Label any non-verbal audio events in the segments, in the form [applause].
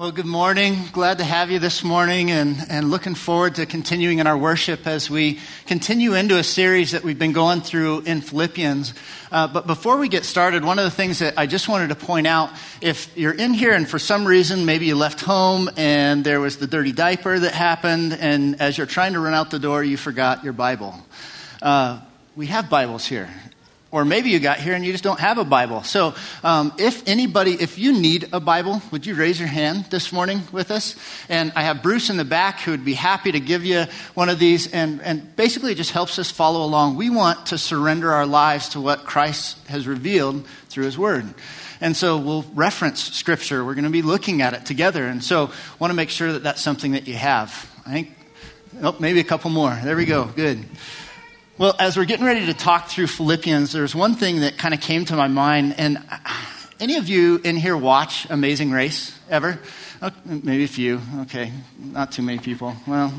Well, good morning. Glad to have you this morning and, and looking forward to continuing in our worship as we continue into a series that we've been going through in Philippians. Uh, but before we get started, one of the things that I just wanted to point out if you're in here and for some reason maybe you left home and there was the dirty diaper that happened, and as you're trying to run out the door, you forgot your Bible. Uh, we have Bibles here. Or maybe you got here and you just don't have a Bible. So, um, if anybody, if you need a Bible, would you raise your hand this morning with us? And I have Bruce in the back who would be happy to give you one of these. And, and basically, it just helps us follow along. We want to surrender our lives to what Christ has revealed through His Word. And so we'll reference Scripture. We're going to be looking at it together. And so, want to make sure that that's something that you have. I think, oh, maybe a couple more. There we go. Good. Well, as we're getting ready to talk through Philippians, there's one thing that kind of came to my mind. And uh, any of you in here watch Amazing Race ever? Oh, maybe a few. Okay, not too many people. Well,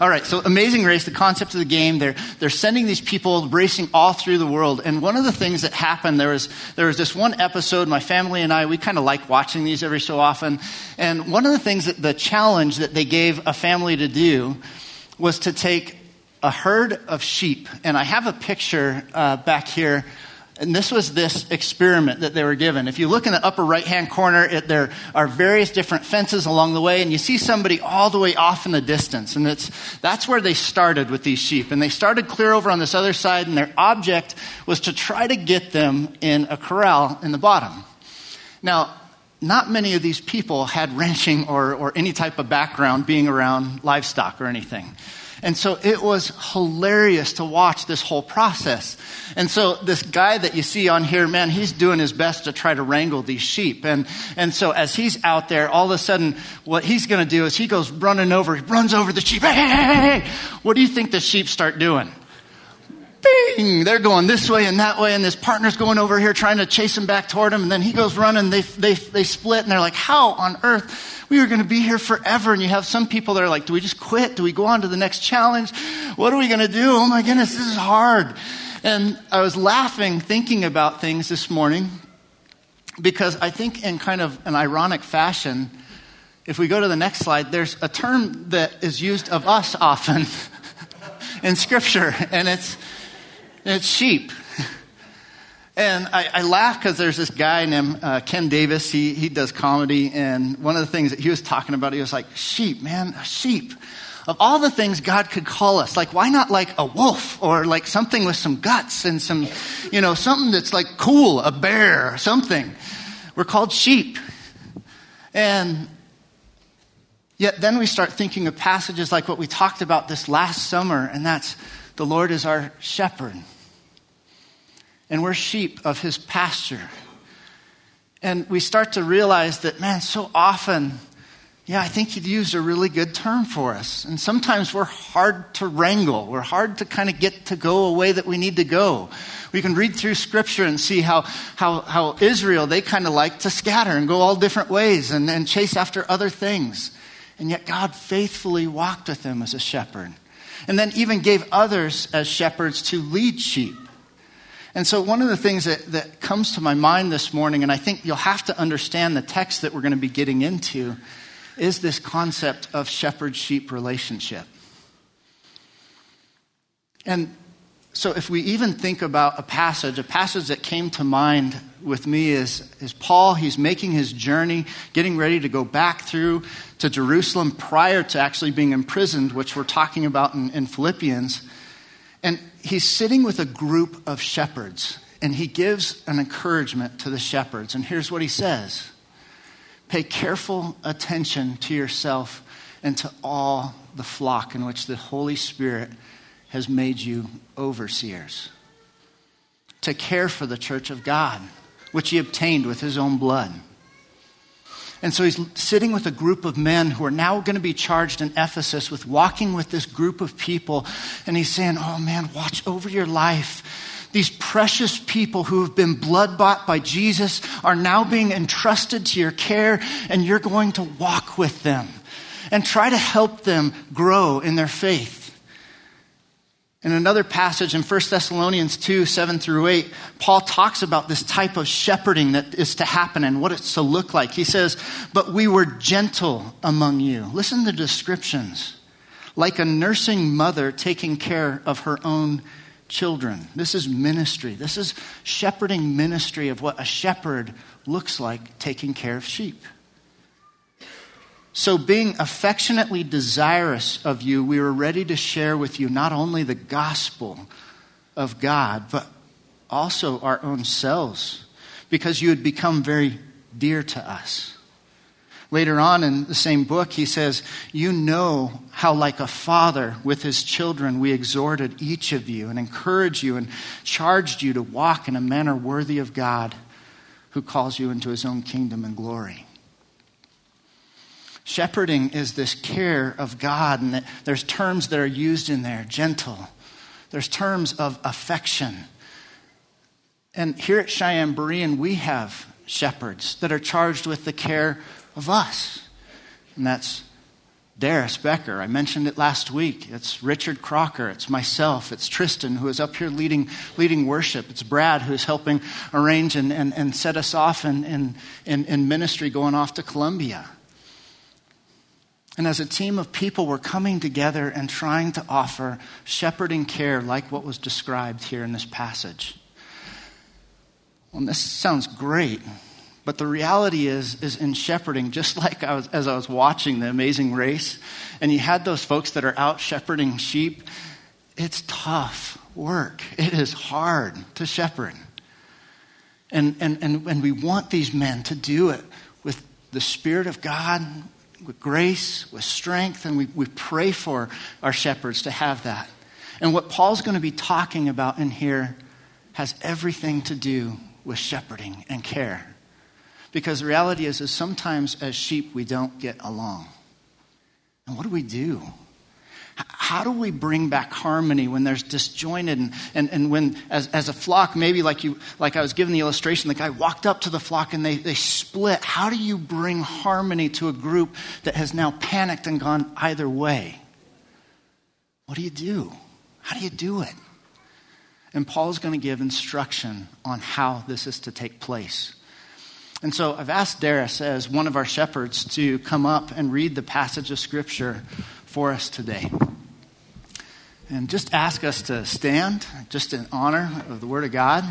all right. So, Amazing Race, the concept of the game, they're they're sending these people racing all through the world. And one of the things that happened there was there was this one episode. My family and I we kind of like watching these every so often. And one of the things that the challenge that they gave a family to do was to take a herd of sheep. And I have a picture uh, back here. And this was this experiment that they were given. If you look in the upper right hand corner, it, there are various different fences along the way, and you see somebody all the way off in the distance. And it's, that's where they started with these sheep. And they started clear over on this other side, and their object was to try to get them in a corral in the bottom. Now, not many of these people had ranching or, or any type of background being around livestock or anything. And so it was hilarious to watch this whole process. And so this guy that you see on here, man, he's doing his best to try to wrangle these sheep. And, and so as he's out there, all of a sudden, what he's going to do is he goes running over, he runs over the sheep. Hey, hey, hey, hey. What do you think the sheep start doing? Bing! They're going this way and that way, and this partner's going over here trying to chase him back toward him, and then he goes running. They, they, they split, and they're like, How on earth? we were going to be here forever. And you have some people that are like, do we just quit? Do we go on to the next challenge? What are we going to do? Oh my goodness, this is hard. And I was laughing thinking about things this morning because I think in kind of an ironic fashion, if we go to the next slide, there's a term that is used of us often [laughs] in Scripture, and it's, it's sheep. And I, I laugh because there's this guy named uh, Ken Davis. He, he does comedy. And one of the things that he was talking about, he was like, sheep, man, a sheep. Of all the things God could call us, like, why not like a wolf or like something with some guts and some, you know, something that's like cool, a bear, something. We're called sheep. And yet then we start thinking of passages like what we talked about this last summer, and that's the Lord is our shepherd and we're sheep of his pasture. And we start to realize that, man, so often, yeah, I think he'd used a really good term for us. And sometimes we're hard to wrangle. We're hard to kind of get to go a way that we need to go. We can read through scripture and see how, how, how Israel, they kind of like to scatter and go all different ways and, and chase after other things. And yet God faithfully walked with them as a shepherd. And then even gave others as shepherds to lead sheep. And so, one of the things that, that comes to my mind this morning, and I think you'll have to understand the text that we're going to be getting into, is this concept of shepherd sheep relationship. And so, if we even think about a passage, a passage that came to mind with me is, is Paul. He's making his journey, getting ready to go back through to Jerusalem prior to actually being imprisoned, which we're talking about in, in Philippians. And he's sitting with a group of shepherds, and he gives an encouragement to the shepherds. And here's what he says Pay careful attention to yourself and to all the flock in which the Holy Spirit has made you overseers. To care for the church of God, which he obtained with his own blood. And so he's sitting with a group of men who are now going to be charged in Ephesus with walking with this group of people. And he's saying, Oh man, watch over your life. These precious people who have been blood bought by Jesus are now being entrusted to your care, and you're going to walk with them and try to help them grow in their faith. In another passage in 1 Thessalonians 2 7 through 8, Paul talks about this type of shepherding that is to happen and what it's to look like. He says, But we were gentle among you. Listen to the descriptions like a nursing mother taking care of her own children. This is ministry. This is shepherding ministry of what a shepherd looks like taking care of sheep. So, being affectionately desirous of you, we were ready to share with you not only the gospel of God, but also our own selves, because you had become very dear to us. Later on in the same book, he says, You know how, like a father with his children, we exhorted each of you and encouraged you and charged you to walk in a manner worthy of God who calls you into his own kingdom and glory. Shepherding is this care of God, and there's terms that are used in there gentle, there's terms of affection. And here at Cheyenne Berean, we have shepherds that are charged with the care of us. And that's Darius Becker. I mentioned it last week. It's Richard Crocker. It's myself. It's Tristan, who is up here leading, leading worship. It's Brad, who is helping arrange and, and, and set us off in, in, in ministry going off to Columbia. And as a team of people, we're coming together and trying to offer shepherding care like what was described here in this passage. Well, this sounds great, but the reality is, is in shepherding, just like I was, as I was watching the amazing race, and you had those folks that are out shepherding sheep, it's tough work. It is hard to shepherd. And, and, and, and we want these men to do it with the Spirit of God, with grace, with strength, and we, we pray for our shepherds to have that. And what Paul's going to be talking about in here has everything to do with shepherding and care. Because the reality is, is sometimes as sheep we don't get along. And what do we do? How do we bring back harmony when there's disjointed and, and, and when, as, as a flock, maybe like, you, like I was given the illustration, the guy walked up to the flock and they, they split. How do you bring harmony to a group that has now panicked and gone either way? What do you do? How do you do it? And Paul's going to give instruction on how this is to take place. And so I've asked Darius, as one of our shepherds, to come up and read the passage of Scripture for us today. And just ask us to stand, just in honor of the Word of God.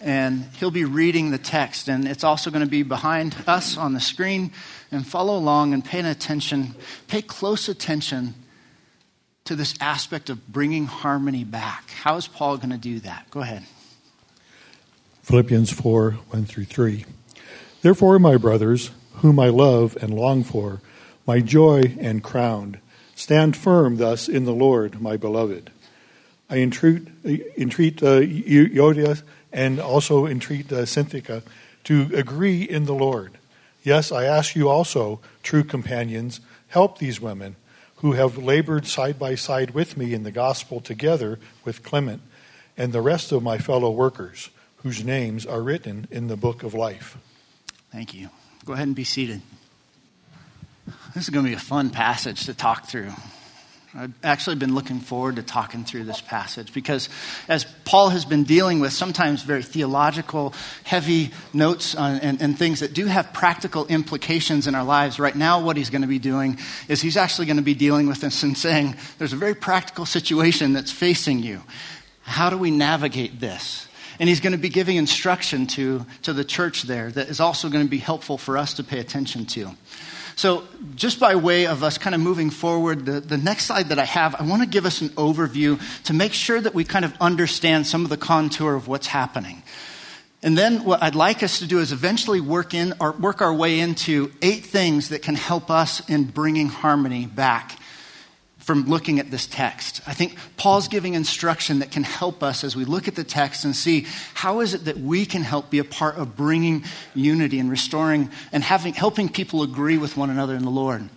And he'll be reading the text, and it's also going to be behind us on the screen. And follow along and pay attention, pay close attention to this aspect of bringing harmony back. How is Paul going to do that? Go ahead. Philippians 4 1 through 3. Therefore, my brothers, whom I love and long for, my joy and crown, Stand firm thus in the Lord, my beloved. I entreat, entreat uh, Euodia and also entreat uh, Syntyche to agree in the Lord. Yes, I ask you also, true companions, help these women who have labored side by side with me in the gospel together with Clement and the rest of my fellow workers whose names are written in the book of life. Thank you. Go ahead and be seated. This is going to be a fun passage to talk through. I've actually been looking forward to talking through this passage because, as Paul has been dealing with sometimes very theological, heavy notes on, and, and, things that do have practical implications in our lives, right now, what he's going to be doing is he's actually going to be dealing with this and saying, There's a very practical situation that's facing you. How do we navigate this? And he's going to be giving instruction to, to the church there that is also going to be helpful for us to pay attention to. So, just by way of us kind of moving forward, the, the next slide that I have, I want to give us an overview to make sure that we kind of understand some of the contour of what's happening. And then what I'd like us to do is eventually work in or work our way into eight things that can help us in bringing harmony back from looking at this text. I think Paul's giving instruction that can help us as we look at the text and see how is it that we can help be a part of bringing unity and restoring and having, helping people agree with one another in the Lord.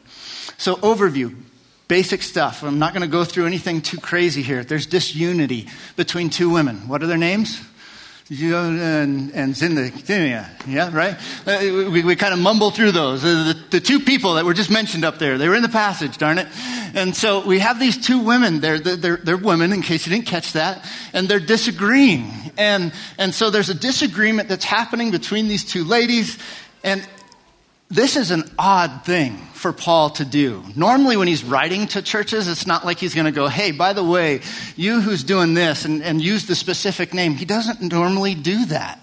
So, overview. Basic stuff. I'm not going to go through anything too crazy here. There's disunity between two women. What are their names? And, and Zinda, yeah, right? Uh, we, we kind of mumble through those. Uh, the, the, two people that were just mentioned up there, they were in the passage, darn it. And so we have these two women. They're, they're, they're women, in case you didn't catch that, and they're disagreeing. And, and so there's a disagreement that's happening between these two ladies, and this is an odd thing for Paul to do. Normally, when he's writing to churches, it's not like he's going to go, hey, by the way, you who's doing this, and, and use the specific name. He doesn't normally do that.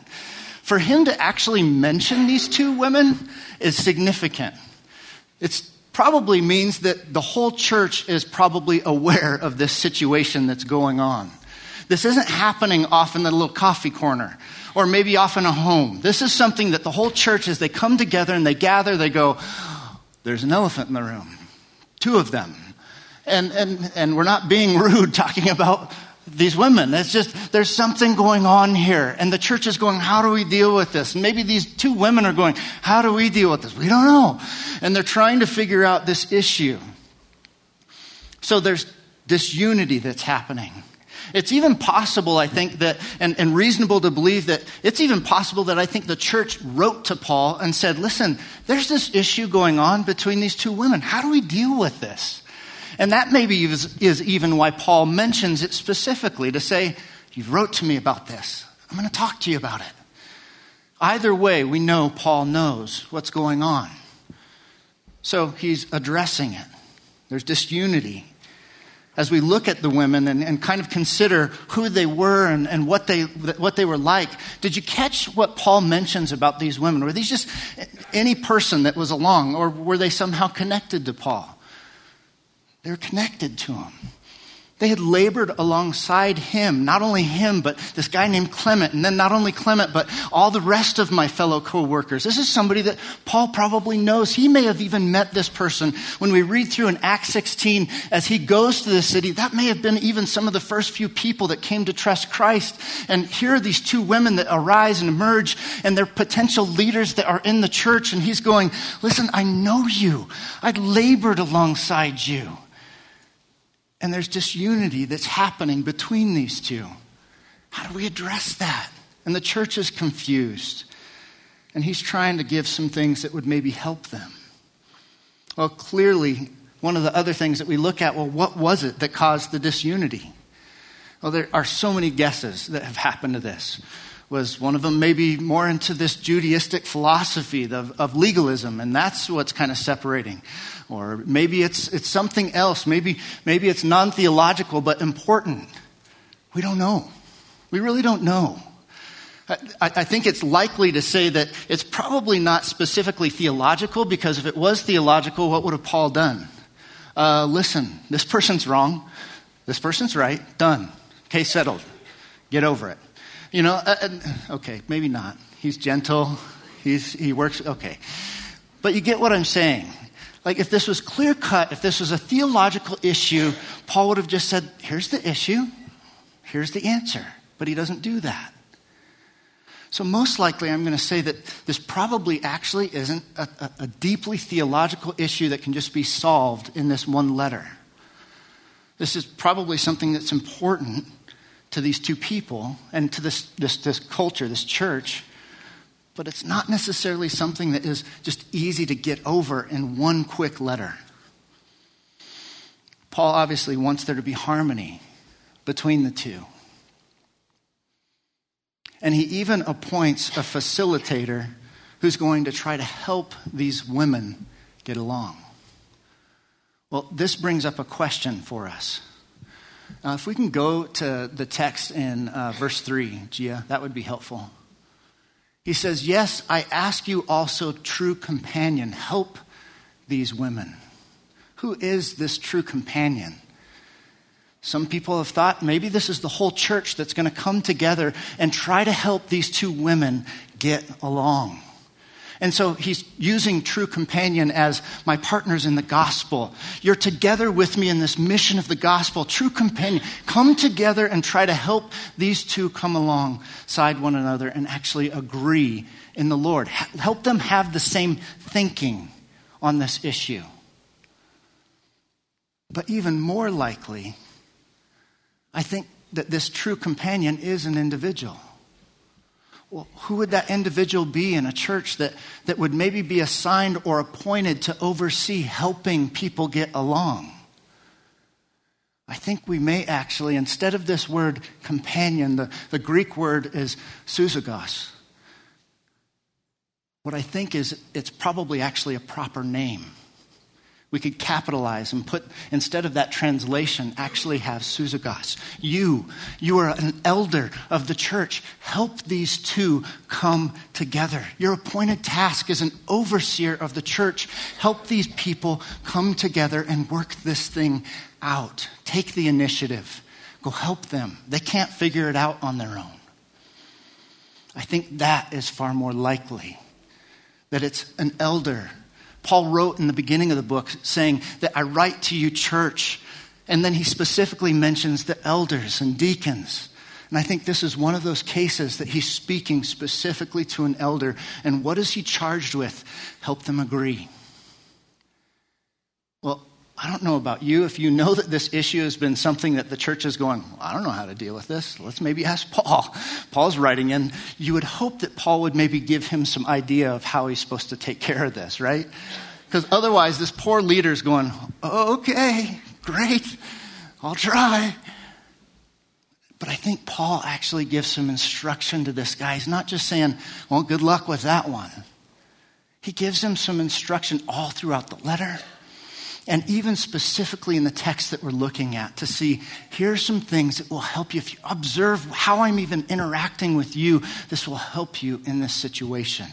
For him to actually mention these two women is significant. It probably means that the whole church is probably aware of this situation that's going on. This isn't happening off in the little coffee corner or maybe off in a home. This is something that the whole church, as they come together and they gather, they go, There's an elephant in the room. Two of them. And, and, and we're not being [laughs] rude talking about these women. It's just, there's something going on here. And the church is going, how do we deal with this? And maybe these two women are going, how do we deal with this? We don't know. And they're trying to figure out this issue. So there's disunity that's happening. It's even possible, I think, that, and, and reasonable to believe that it's even possible that I think the church wrote to Paul and said, listen, there's this issue going on between these two women. How do we deal with this? And that maybe is, is even why Paul mentions it specifically to say, You wrote to me about this. I'm going to talk to you about it. Either way, we know Paul knows what's going on. So he's addressing it. There's disunity as we look at the women and, and kind of consider who they were and, and what, they, what they were like, did you catch what Paul mentions about these women? Were these just any person that was along, or were they somehow connected to Paul? They were connected to him. They had labored alongside him, not only him, but this guy named Clement, and then not only Clement, but all the rest of my fellow co workers. This is somebody that Paul probably knows. He may have even met this person. When we read through in Acts 16, as he goes to the city, that may have been even some of the first few people that came to trust Christ. And here are these two women that arise and emerge, and they're potential leaders that are in the church. And he's going, Listen, I know you, I labored alongside you. And there's disunity that's happening between these two. How do we address that? And the church is confused. And he's trying to give some things that would maybe help them. Well, clearly, one of the other things that we look at well, what was it that caused the disunity? Well, there are so many guesses that have happened to this was one of them maybe more into this Judaistic philosophy of, of legalism, and that's what's kind of separating. Or maybe it's, it's something else. Maybe, maybe it's non theological but important. We don't know. We really don't know. I, I, think it's likely to say that it's probably not specifically theological because if it was theological, what would have Paul done? Uh, listen, this person's wrong. This person's right. Done. Case settled. Get over it. You know, uh, okay, maybe not. He's gentle. He's, he works, okay. But you get what I'm saying. Like, if this was clear cut, if this was a theological issue, Paul would have just said, here's the issue, here's the answer. But he doesn't do that. So, most likely, I'm going to say that this probably actually isn't a, a, a, deeply theological issue that can just be solved in this one letter. This is probably something that's important to these two people and to this, this, this culture, this church, but it's not necessarily something that is just easy to get over in one quick letter. Paul obviously wants there to be harmony between the two. And he even appoints a facilitator who's going to try to help these women get along. Well, this brings up a question for us. Uh, if we can go to the text in uh, verse 3, Gia, that would be helpful. He says, Yes, I ask you also, true companion, help these women. Who is this true companion? Some people have thought maybe this is the whole church that's going to come together and try to help these two women get along. And so he's using true companion as my partners in the gospel. You're together with me in this mission of the gospel. True companion. Come together and try to help these two come alongside one another and actually agree in the Lord. Help them have the same thinking on this issue. But even more likely, I think that this true companion is an individual. Well, who would that individual be in a church that, that would maybe be assigned or appointed to oversee helping people get along? I think we may actually, instead of this word companion, the, the Greek word is susagos. What I think is it's probably actually a proper name. We could capitalize and put, instead of that translation, actually have susagos. You, you are an elder of the church. Help these two come together. Your appointed task as an overseer of the church. Help these people come together and work this thing out. Take the initiative. Go help them. They can't figure it out on their own. I think that is far more likely that it's an elder Paul wrote in the beginning of the book saying that I write to you, church. And then he specifically mentions the elders and deacons. And I think this is one of those cases that he's speaking specifically to an elder. And what is he charged with? Help them agree. Well, I don't know about you. If you know that this issue has been something that the church is going, I don't know how to deal with this. Let's maybe ask Paul. [laughs] Paul's writing in. You would hope that Paul would maybe give him some idea of how he's supposed to take care of this, right? Because otherwise, this poor leader is going, okay, great, I'll try. But I think Paul actually gives some instruction to this guy. He's not just saying, well, good luck with that one. He gives him some instruction all throughout the letter and even specifically in the text that we're looking at to see here are some things that will help you. If you observe how I'm even interacting with you this will help you in this situation.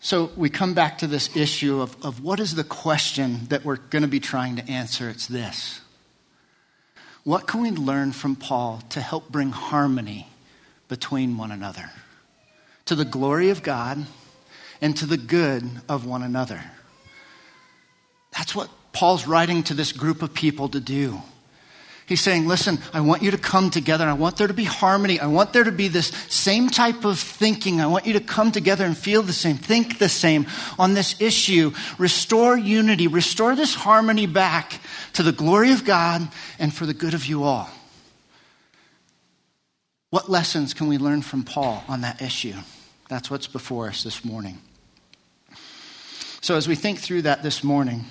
So we come back to this issue of, of what is the question that we're going to be trying to answer? It's this. What can we learn from paul to help bring harmony between one another? To the glory of god and to the good of one another that's what Paul's writing to this group of people to do. He's saying, listen, I want you to come together. I want there to be harmony. I want there to be this same type of thinking. I want you to come together and feel the same, think the same on this issue. Restore unity. Restore this harmony back to the glory of God and for the good of you all. What lessons can we learn from Paul on that issue? That's what's before us this morning. So, as we think through that this morning,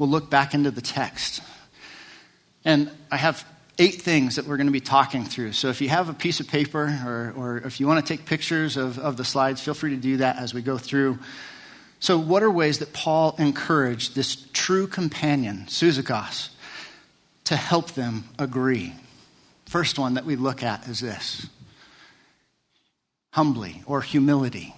we'll look back into the text. And I have eight things that we're going to be talking through. So if you have a piece of paper or, or if you want to take pictures of, of the slides, feel free to do that as we go through. So, what are ways that Paul encouraged this true companion, Susagos, to help them agree? First one that we look at is this humbly or humility.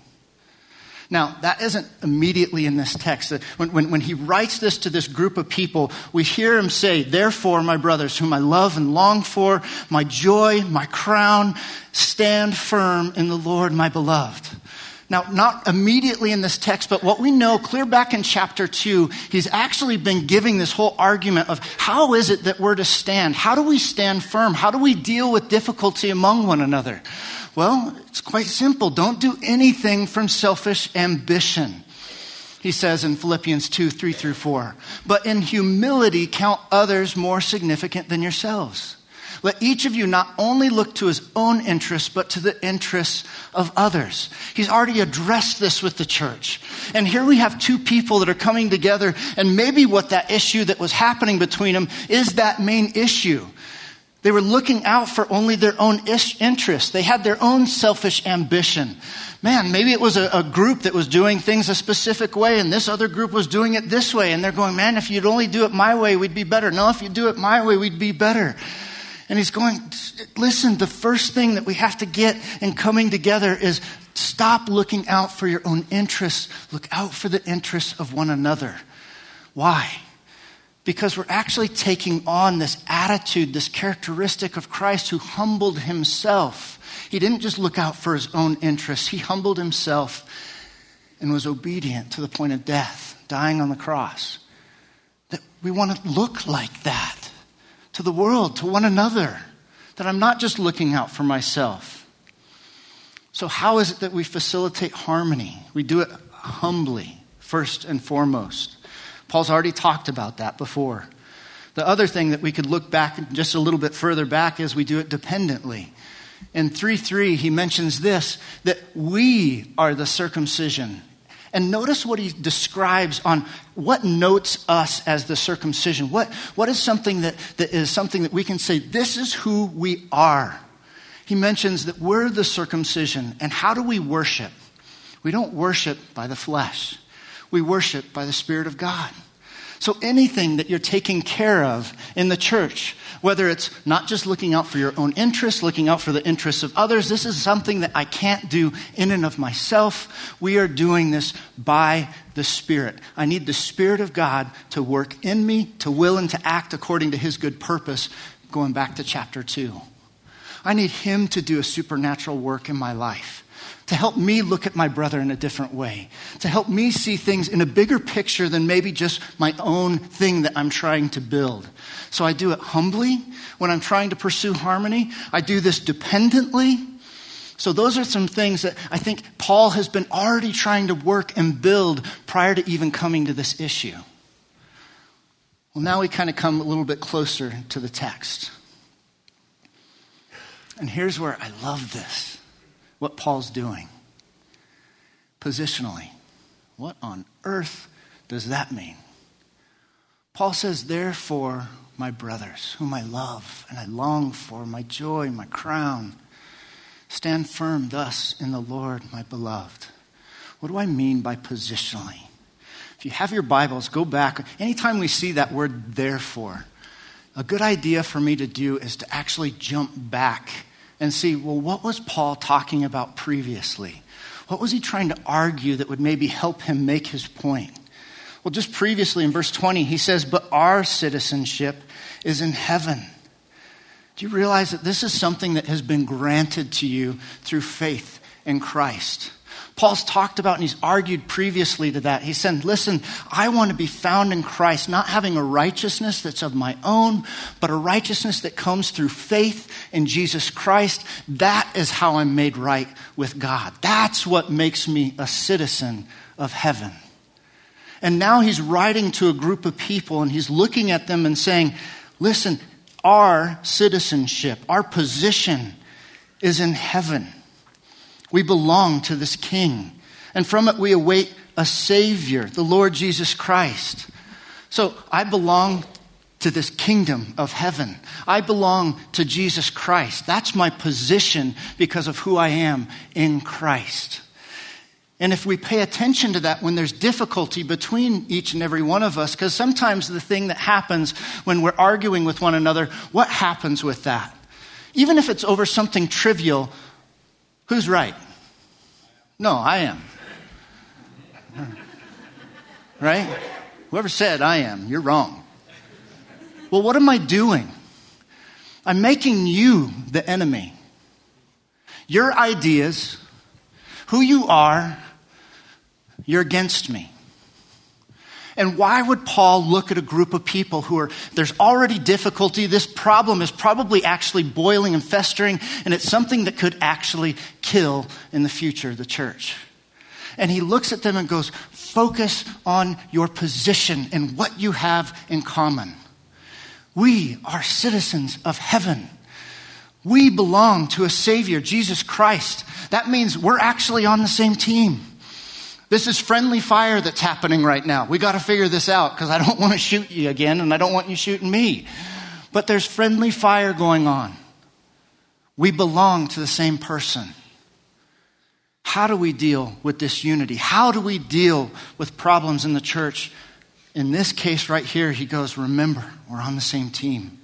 Now, that isn't immediately in this text. When, when, when, he writes this to this group of people, we hear him say, Therefore, my brothers, whom I love and long for, my joy, my crown, stand firm in the Lord, my beloved. Now, not immediately in this text, but what we know clear back in chapter 2, he's actually been giving this whole argument of how is it that we're to stand? How do we stand firm? How do we deal with difficulty among one another? Well, it's quite simple. Don't do anything from selfish ambition. He says in Philippians 2 3 through 4. But in humility, count others more significant than yourselves. Let each of you not only look to his own interests, but to the interests of others. He's already addressed this with the church. And here we have two people that are coming together, and maybe what that issue that was happening between them is that main issue. They were looking out for only their own interests. They had their own selfish ambition. Man, maybe it was a, a, group that was doing things a specific way and this other group was doing it this way. And they're going, man, if you'd only do it my way, we'd be better. No, if you do it my way, we'd be better. And he's going, listen, the first thing that we have to get in coming together is stop looking out for your own interests. Look out for the interests of one another. Why? Because we're actually taking on this attitude, this characteristic of Christ who humbled himself. He didn't just look out for his own interests, he humbled himself and was obedient to the point of death, dying on the cross. That we want to look like that to the world, to one another, that I'm not just looking out for myself. So, how is it that we facilitate harmony? We do it humbly, first and foremost. Paul's already talked about that before. The other thing that we could look back just a little bit further back is we do it dependently. In 3 3, he mentions this that we are the circumcision. And notice what he describes on what notes us as the circumcision. What, what is something that, that is something that we can say, this is who we are? He mentions that we're the circumcision. And how do we worship? We don't worship by the flesh, we worship by the Spirit of God. So anything that you're taking care of in the church, whether it's not just looking out for your own interests, looking out for the interests of others, this is something that I can't do in and of myself. We are doing this by the Spirit. I need the Spirit of God to work in me, to will and to act according to His good purpose, going back to chapter 2. I need Him to do a supernatural work in my life to help me look at my brother in a different way, to help me see things in a bigger picture than maybe just my own thing that I'm trying to build. So I do it humbly when I'm trying to pursue harmony. I do this dependently. So those are some things that I think Paul has been already trying to work and build prior to even coming to this issue. Well, now we kind of come a little bit closer to the text. And here's where I love this what Paul's doing. Positionally, what on earth does that mean? Paul says, Therefore, my brothers, whom I love and I long for, my joy, my crown, stand firm thus in the Lord, my beloved. What do I mean by positionally? If you have your Bibles, go back. Anytime we see that word therefore, a good idea for me to do is to actually jump back and see, well, what was Paul talking about previously? What was he trying to argue that would maybe help him make his point? Well, just previously in verse 20, he says, But our citizenship is in heaven. Do you realize that this is something that has been granted to you through faith in Christ? Paul's talked about and he's argued previously to that. He said, Listen, I want to be found in Christ, not having a righteousness that's of my own, but a righteousness that comes through faith in Jesus Christ. That is how I'm made right with God. That's what makes me a citizen of heaven. And now he's writing to a group of people and he's looking at them and saying, Listen, our citizenship, our position is in heaven. We belong to this King. And from it, we await a Savior, the Lord Jesus Christ. So I belong to this kingdom of heaven. I belong to Jesus Christ. That's my position because of who I am in Christ. And if we pay attention to that when there's difficulty between each and every one of us, because sometimes the thing that happens when we're arguing with one another, what happens with that? Even if it's over something trivial, Who's right? No, I am. Right? Whoever said I am, you're wrong. Well, what am I doing? I'm making you the enemy. Your ideas, who you are, you're against me. And why would Paul look at a group of people who are, there's already difficulty, this problem is probably actually boiling and festering, and it's something that could actually kill in the future the church? And he looks at them and goes, Focus on your position and what you have in common. We are citizens of heaven. We belong to a Savior, Jesus Christ. That means we're actually on the same team. This is friendly fire that's happening right now. We got to figure this out because I don't [laughs] want to shoot you again and I don't want you shooting me. But there's friendly fire going on. We belong to the same person. How do we deal with this unity? How do we deal with problems in the church? In this case right here, he goes, Remember, we're on the same team.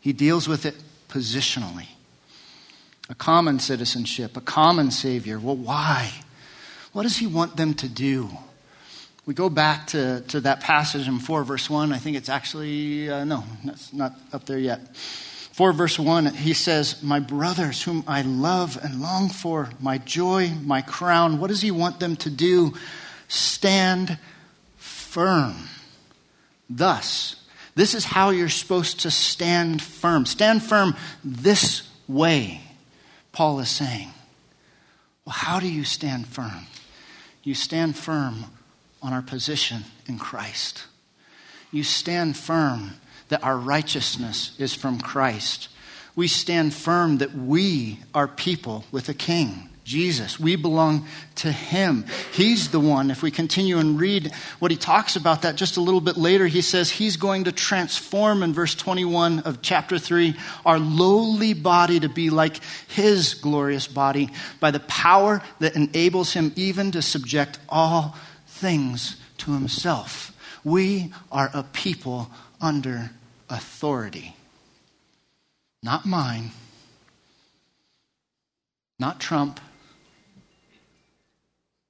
He deals with it positionally. A common citizenship, a common Savior. Well, why? What does he want them to do? We go back to, to that passage in 4 verse 1. I think it's actually, uh, no, that's not up there yet. 4 verse 1, he says, My brothers, whom I love and long for, my joy, my crown. What does he want them to do? Stand firm. Thus, this is how you're supposed to stand firm. Stand firm this way, Paul is saying. Well, how do you stand firm? You stand firm on our position in Christ. You stand firm that our righteousness is from Christ. we stand firm that we are people with a king. Jesus. We belong to him. He's the one. If we continue and read what he talks about that just a little bit later, he says he's going to transform in verse 21 of chapter 3 our lowly body to be like his glorious body by the power that enables him even to subject all things to himself. We are a people under authority. Not mine, not Trump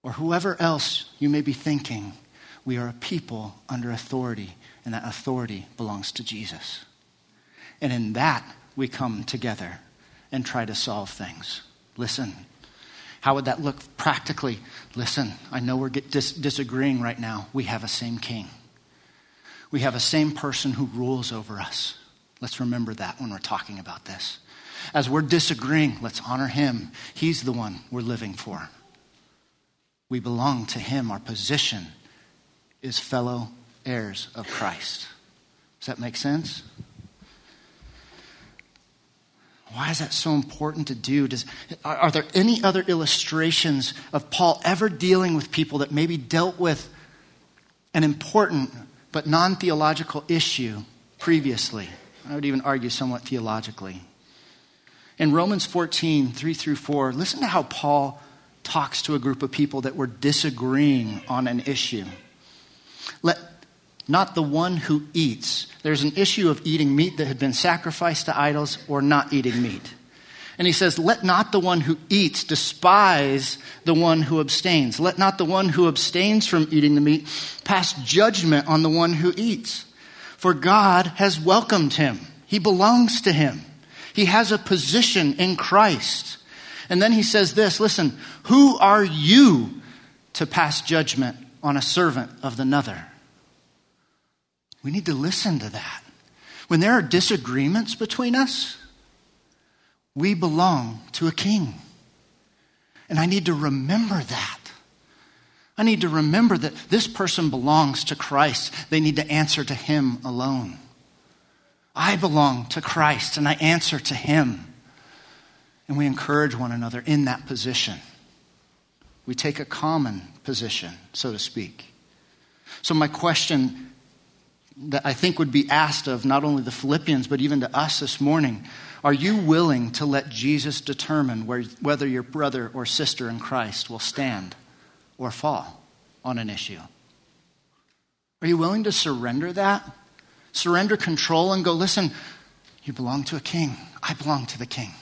or whoever else you may be thinking, we are a people under authority, and that authority belongs to Jesus. And in that, we come together and try to solve things. Listen. How would that look practically? Listen, I know we're dis- disagreeing right now. We have a same king. We have a same person who rules over us. Let's remember that when we're talking about this. As we're disagreeing, let's honor him. He's the one we're living for. We belong to Him. Our position is fellow heirs of Christ. Does that make sense? Why is that so important to do? Does, are, are, there any other illustrations of Paul ever dealing with people that maybe dealt with an important but non theological issue previously? I would even argue somewhat theologically. In Romans 14, 3 through 4, listen to how Paul talks to a group of people that were disagreeing on an issue. Let not the one who eats. There's an issue of eating meat that had been sacrificed to idols or not eating meat. And he says, Let not the one who eats despise the one who abstains. Let not the one who abstains from eating the meat pass judgment on the one who eats. For God has welcomed him, he belongs to him, he has a position in Christ. And then he says this listen, who are you to pass judgment on a servant of another? We need to listen to that. When there are disagreements between us, we belong to a king. And I need to remember that. I need to remember that this person belongs to Christ. They need to answer to him alone. I belong to Christ and I answer to him and we encourage one another in that position. We take a common position, so to speak. So, my question that I think would be asked of not only the Philippians, but even to us this morning are you willing to let Jesus determine where, whether your brother or sister in Christ will stand or fall on an issue? Are you willing to surrender that? Surrender control and go, listen, you belong to a king. I belong to the king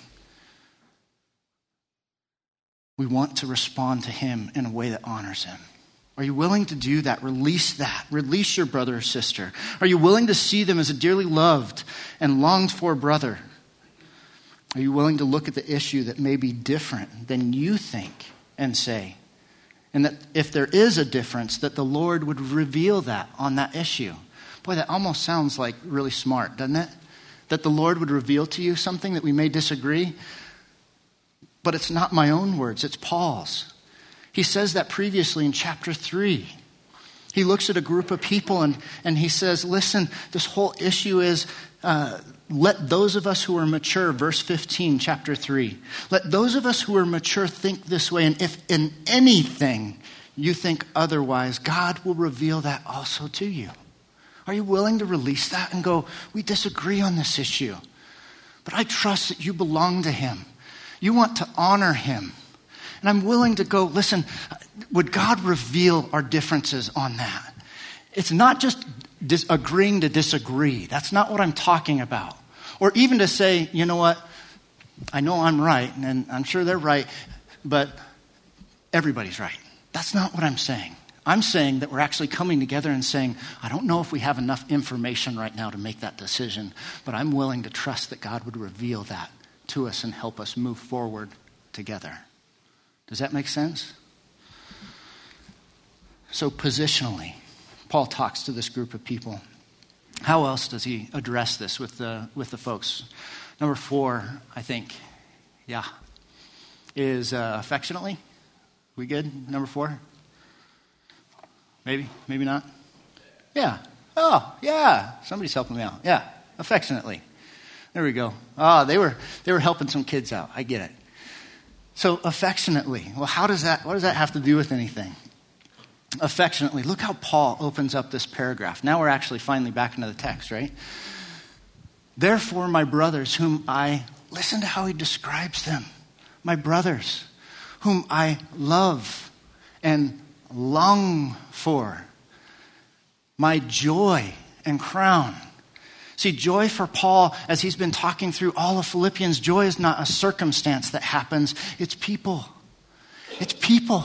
we want to respond to Him in a way that honors Him. Are you willing to do that? Release that. Release your brother or sister. Are you willing to see them as a dearly loved and longed for brother? Are you willing to look at the issue that may be different than you think and say? And that if there is a difference, that the Lord would reveal that on that issue. Boy, that almost sounds like really smart, doesn't it? That the Lord would reveal to you something that we may disagree, but it's not my own words, it's Paul's. He says that previously in chapter 3. He looks at a group of people and, and he says, Listen, this whole issue is uh, let those of us who are mature, verse 15, chapter 3, let those of us who are mature think this way. And if in anything you think otherwise, God will reveal that also to you. Are you willing to release that and go, We disagree on this issue, but I trust that you belong to Him. You want to honor him. And I'm willing to go, listen, would God reveal our differences on that? It's not just dis- agreeing to disagree. That's not what I'm talking about. Or even to say, you know what, I know I'm right, and I'm sure they're right, but everybody's right. That's not what I'm saying. I'm saying that we're actually coming together and saying, I don't know if we have enough information right now to make that decision, but I'm willing to trust that God would reveal that to us and help us move forward together. Does that make sense? So, positionally, Paul talks to this group of people. How else does he address this with the, with the folks? Number four, I think, yeah, is uh, affectionately. We good? Number four? Maybe, maybe not? Yeah. Oh, yeah. Somebody's helping me out. Yeah, affectionately. There we go. Ah, they were they were helping some kids out. I get it. So affectionately. Well, how does that what does that have to do with anything? Affectionately. Look how Paul opens up this paragraph. Now we're actually finally back into the text, right? Therefore, my brothers, whom I listen to how he describes them. My brothers, whom I love and long for. My joy and crown. See, joy for Paul, as he's been talking through all of Philippians, joy is not a circumstance that happens, it's people. It's people.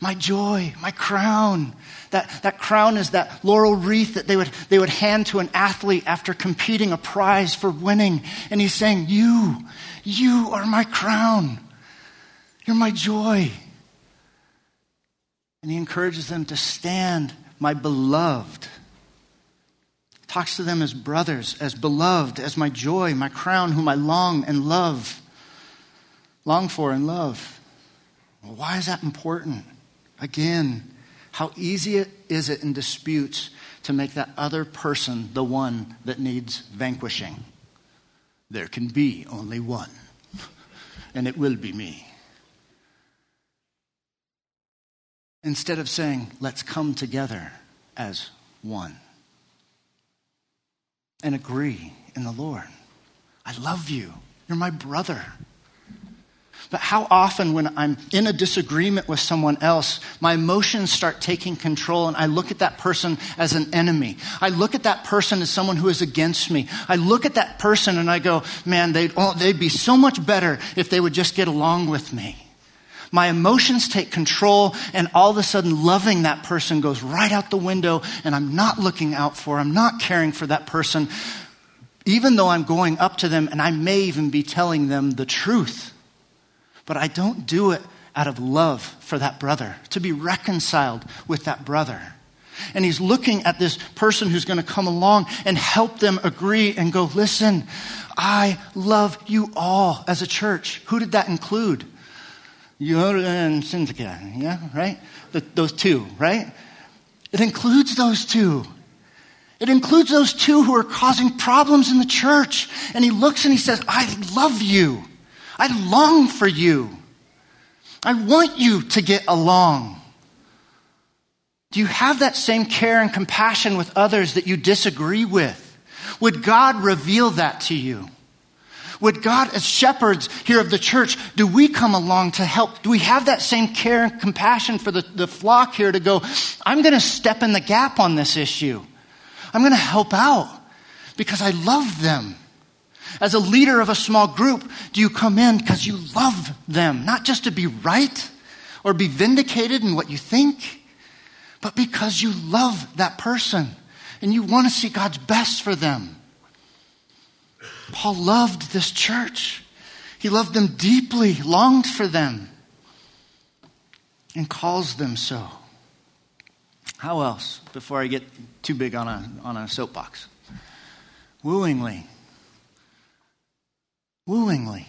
My joy, my crown. That, that crown is that laurel wreath that they would, they would hand to an athlete after competing a prize for winning. And he's saying, You, you are my crown. You're my joy. And he encourages them to stand, my beloved talks to them as brothers, as beloved, as my joy, my crown, whom I long and love, long for and love. Why is that important? Again, how easy it is it in disputes to make that other person the one that needs vanquishing. There can be only one, and it will be me. Instead of saying, let's come together as one and agree in the Lord. I love you. You're my brother. But how often, when I'm in a disagreement with someone else, my emotions start taking control and I look at that person as an enemy. I look at that person as someone who is against me. I look at that person and I go, man, they'd, oh, they'd be so much better if they would just get along with me. My emotions take control, and all of a sudden, loving that person goes right out the window, and I'm not looking out for, I'm not caring for that person, even though I'm going up to them and I may even be telling them the truth. But I don't do it out of love for that brother, to be reconciled with that brother. And he's looking at this person who's going to come along and help them agree and go, listen, I love you all as a church. Who did that include? Yoda uh, and Syntyche, yeah, right? The, those two, right? It includes those two. It includes those two who are causing problems in the church. And he looks and he says, I love you. I long for you. I want you to get along. Do you have that same care and compassion with others that you disagree with? Would God reveal that to you? Would God, as shepherds here of the church, do we come along to help? Do we have that same care and compassion for the, the flock here to go, I'm going to step in the gap on this issue? I'm going to help out because I love them. As a leader of a small group, do you come in because you love them, not just to be right or be vindicated in what you think, but because you love that person and you want to see God's best for them? Paul loved this church. He loved them deeply, longed for them, and calls them so. How else, before I get too big on a, on a soapbox? Wooingly. Wooingly.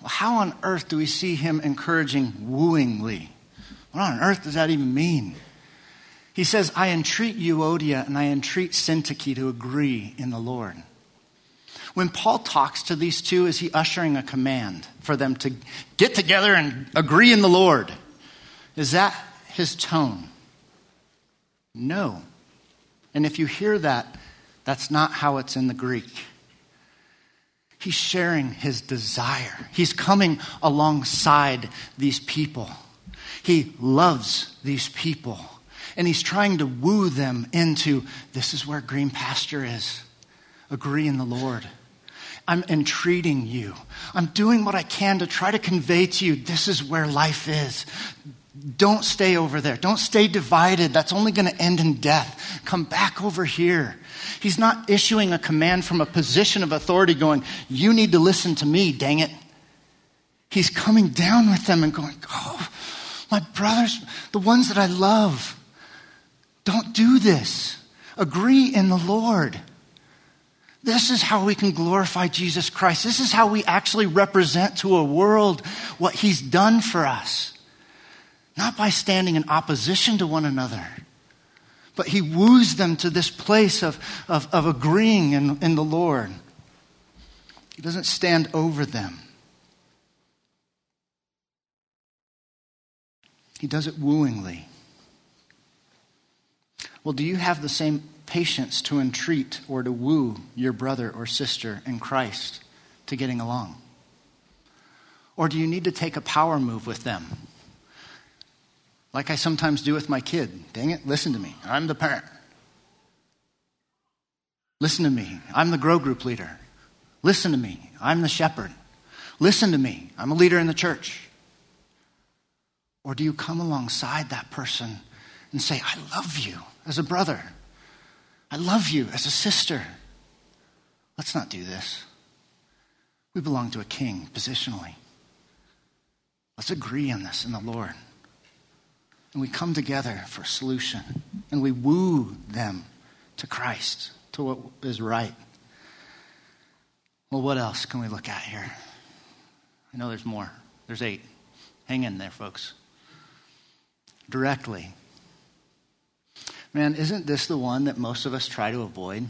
Well, how on earth do we see him encouraging wooingly? What on earth does that even mean? He says, I entreat Euodia and I entreat Syntyche to agree in the Lord. When Paul talks to these two, is he ushering a command for them to get together and agree in the Lord? Is that his tone? No. And if you hear that, that's not how it's in the Greek. He's sharing his desire. He's coming alongside these people. He loves these people. And he's trying to woo them into this is where green pasture is. Agree in the Lord. I'm entreating you. I'm doing what I can to try to convey to you this is where life is. Don't stay over there. Don't stay divided. That's only going to end in death. Come back over here. He's not issuing a command from a position of authority going, You need to listen to me, dang it. He's coming down with them and going, Oh, my brothers, the ones that I love, don't do this. Agree in the Lord. This is how we can glorify Jesus Christ. This is how we actually represent to a world what he's done for us. Not by standing in opposition to one another, but he woos them to this place of, of, of agreeing in, in the Lord. He doesn't stand over them. He does it wooingly. Well, do you have the same patience to entreat or to woo your brother or sister in Christ to getting along? Or do you need to take a power move with them? Like I sometimes do with my kid. Dang it, listen to me. I'm the parent. Listen to me. I'm the grow group leader. Listen to me. I'm the shepherd. Listen to me. I'm a leader in the church. Or do you come alongside that person and say, I love you as a brother? I love you as a sister. Let's not do this. We belong to a king positionally. Let's agree on this in the Lord. And we come together for a solution. And we woo them to Christ, to what is right. Well, what else can we look at here? I know there's more. There's eight. Hang in there, folks. Directly. Man, isn't this the one that most of us try to avoid?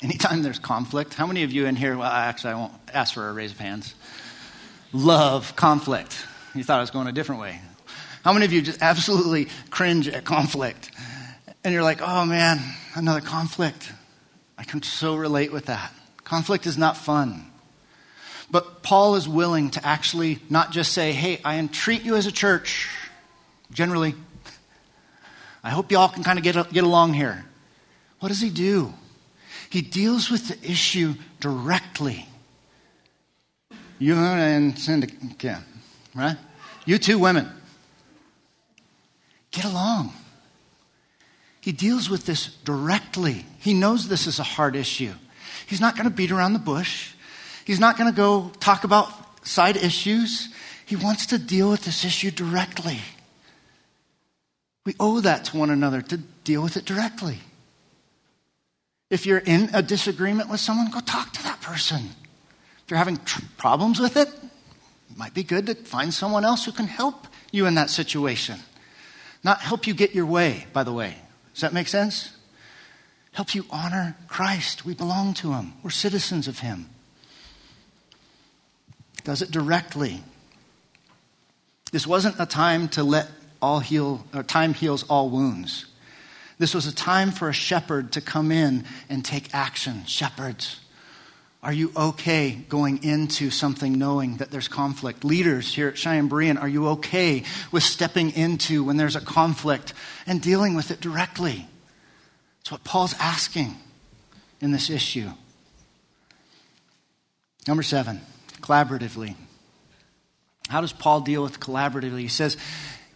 Anytime there's conflict, how many of you in here, well, actually, I won't ask for a raise of hands, love conflict? You thought I was going a different way. How many of you just absolutely cringe at conflict? And you're like, oh man, another conflict. I can so relate with that. Conflict is not fun. But Paul is willing to actually not just say, hey, I entreat you as a church, generally. I hope you all can kind of get, get along here. What does he do? He deals with the issue directly. You and Syntyche, yeah, right? You two women. Get along. He deals with this directly. He knows this is a hard issue. He's not going to beat around the bush. He's not going to go talk about side issues. He wants to deal with this issue directly. We owe that to one another to deal with it directly. If you're in a disagreement with someone, go talk to that person. If you're having tr- problems with it, it might be good to find someone else who can help you in that situation. Not help you get your way, by the way. Does that make sense? Help you honor Christ. We belong to Him, we're citizens of Him. Does it directly. This wasn't a time to let all heal, or time heals all wounds. This was a time for a shepherd to come in and take action. Shepherds, are you okay going into something knowing that there's conflict? Leaders here at Cheyenne Berean, are you okay with stepping into when there's a conflict and dealing with it directly? That's what Paul's asking in this issue. Number seven, collaboratively. How does Paul deal with collaboratively? He says,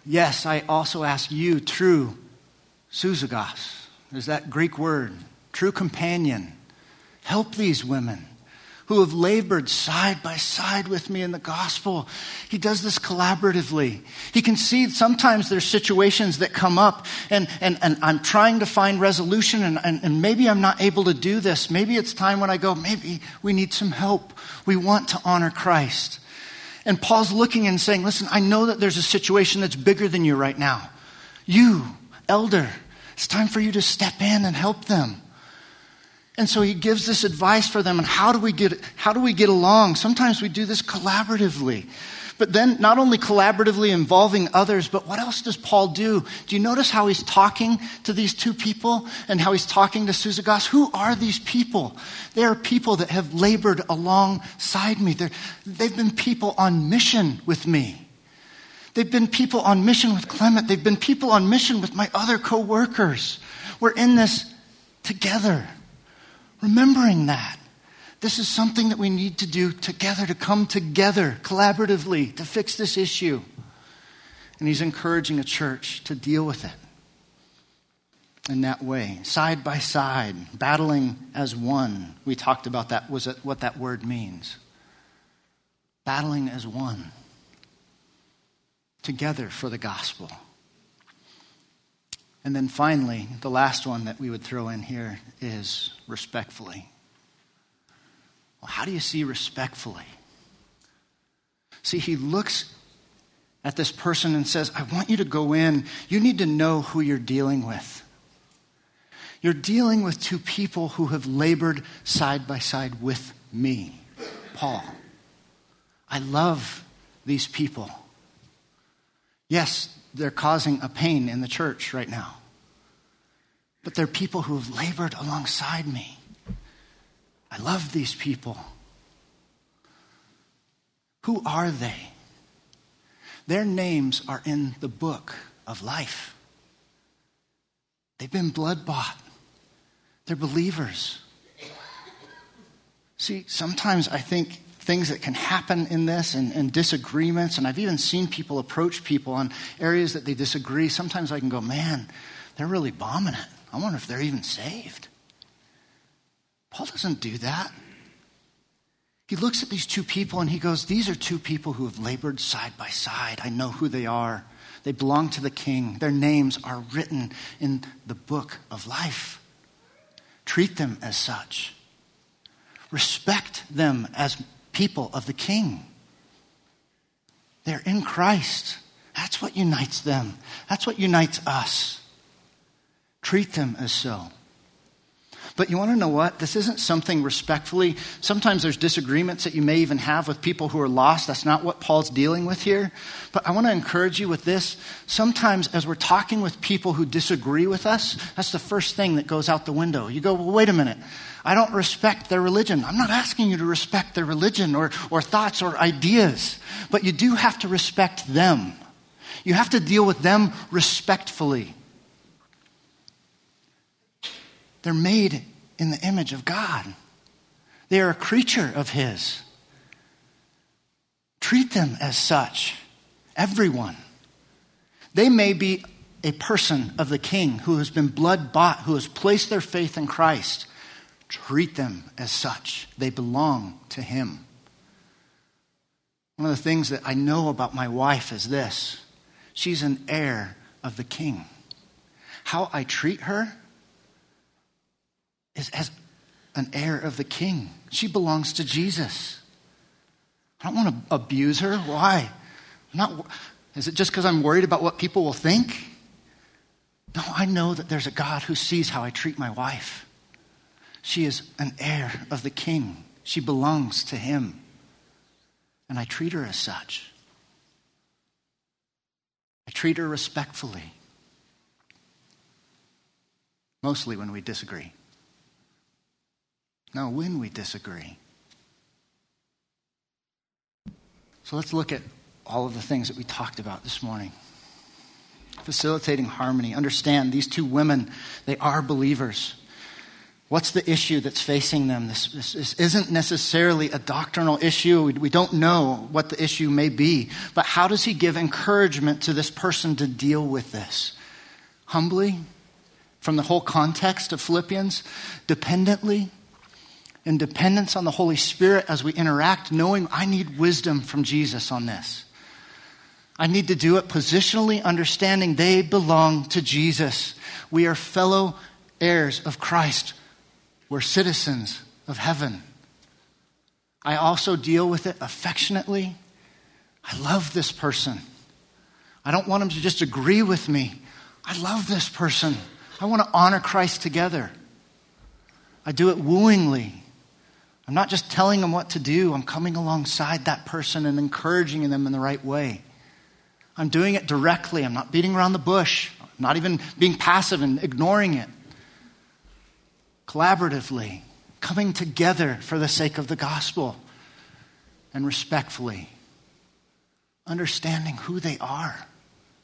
Yes, I also ask you, true sousagos. There's that Greek word, true companion. Help these women who have labored side by side with me in the gospel. He does this collaboratively. He can see sometimes there's situations that come up, and, and, and I'm trying to find resolution, and, and, and maybe I'm not able to do this. Maybe it's time when I go, maybe we need some help. We want to honor Christ. And Paul's looking and saying, Listen, I know that there's a situation that's bigger than you right now. You, elder, it's time for you to step in and help them. And so he gives this advice for them and how do we get how do we get along? Sometimes we do this collaboratively. But then not only collaboratively involving others, but what else does Paul do? Do you notice how he's talking to these two people and how he's talking to Sousagos? Who are these people? They are people that have labored alongside me. They're, they've been people on mission with me. They've been people on mission with Clement. They've been people on mission with my other co-workers. We're in this together. Remembering that. This is something that we need to do together, to come together collaboratively to fix this issue. And he's encouraging a church to deal with it in that way, side by side, battling as one. We talked about that, was it what that word means. Battling as one, together for the gospel. And then finally, the last one that we would throw in here is respectfully. Well, how do you see respectfully? See, he looks at this person and says, I want you to go in. You need to know who you're dealing with. You're dealing with two people who have labored side by side with me, Paul. I love these people. Yes, they're causing a pain in the church right now, but they're people who have labored alongside me. I love these people. Who are they? Their names are in the book of life. They've been blood bought. They're believers. See, sometimes I think things that can happen in this and, and, disagreements, and I've even seen people approach people on areas that they disagree. Sometimes I can go, man, they're really bombing it. I wonder if they're even saved. Paul doesn't do that. He looks at these two people and he goes, These are two people who have labored side by side. I know who they are. They belong to the king. Their names are written in the book of life. Treat them as such. Respect them as people of the king. They're in Christ. That's what unites them. That's what unites us. Treat them as so. But you want to know what? This isn't something respectfully. Sometimes there's disagreements that you may even have with people who are lost. That's not what Paul's dealing with here. But I want to encourage you with this. Sometimes, as we're talking with people who disagree with us, that's the first thing that goes out the window. You go, well, wait a minute. I don't respect their religion. I'm not asking you to respect their religion or, or thoughts or ideas, but you do have to respect them. You have to deal with them respectfully. They're made in the image of God, they are a creature of His. Treat them as such, everyone. They may be a person of the king who has been blood bought, who has placed their faith in Christ. Treat them as such. They belong to him. One of the things that I know about my wife is this she's an heir of the king. How I treat her is as an heir of the king. She belongs to Jesus. I don't want to abuse her. Why? I'm not, is it just because I'm worried about what people will think? No, I know that there's a God who sees how I treat my wife. She is an heir of the king, she belongs to him. And I treat her as such. I treat her respectfully, mostly when we disagree. No, when we disagree. So let's look at all of the things that we talked about this morning. Facilitating harmony. Understand these two women, they are believers. What's the issue that's facing them? This, this, this, isn't necessarily a doctrinal issue. We, we don't know what the issue may be. But how does he give encouragement to this person to deal with this? Humbly, from the whole context of Philippians, dependently, in dependence on the Holy Spirit as we interact, knowing I need wisdom from Jesus on this. I need to do it positionally, understanding they belong to Jesus. We are fellow heirs of Christ. We're citizens of heaven. I also deal with it affectionately. I love this person. I don't want them to just agree with me. I love this person. I want to honor Christ together. I do it wooingly. I'm not just telling them what to do, I'm coming alongside that person and encouraging them in the right way. I'm doing it directly. I'm not beating around the bush. I'm not even being passive and ignoring it. Collaboratively, coming together for the sake of the gospel, and respectfully, understanding who they are,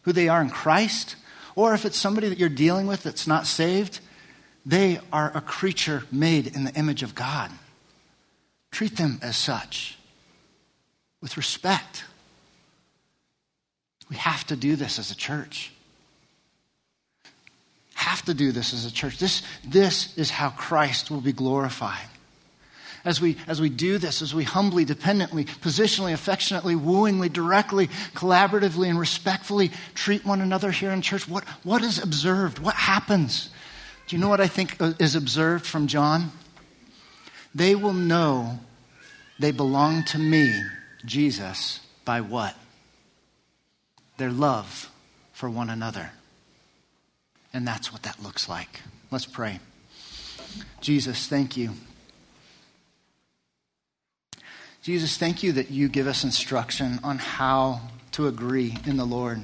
who they are in Christ, or if it's somebody that you're dealing with that's not saved, they are a creature made in the image of God. Treat them as such with respect. We have to do this as a church. Have to do this as a church. This, this is how Christ will be glorified. As we, as we do this, as we humbly, dependently, positionally, affectionately, wooingly, directly, collaboratively, and respectfully treat one another here in church, what, what is observed? What happens? Do you know what I think is observed from John? They will know they belong to me, Jesus, by what? Their love for one another. And that's what that looks like. Let's pray. Jesus, thank you. Jesus, thank you that you give us instruction on how to agree in the Lord.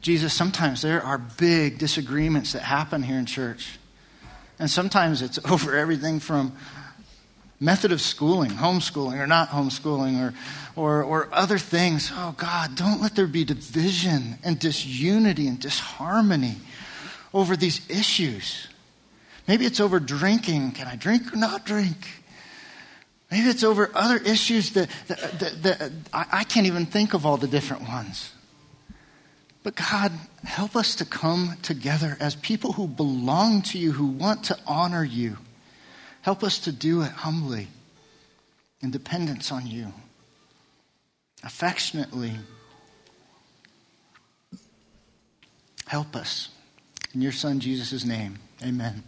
Jesus, sometimes there are big disagreements that happen here in church. And sometimes it's [laughs] over everything from method of schooling, homeschooling or not homeschooling, or, or, or other things. Oh, God, don't let there be division and disunity and disharmony over these issues. Maybe it's over drinking. Can I drink or not drink? Maybe it's over other issues that, that, that, that I, I can't even think of all the different ones. But God, help us to come together as people who belong to you, who want to honor you. Help us to do it humbly, in dependence on you, affectionately. Help us. In your Son, Jesus' name, amen.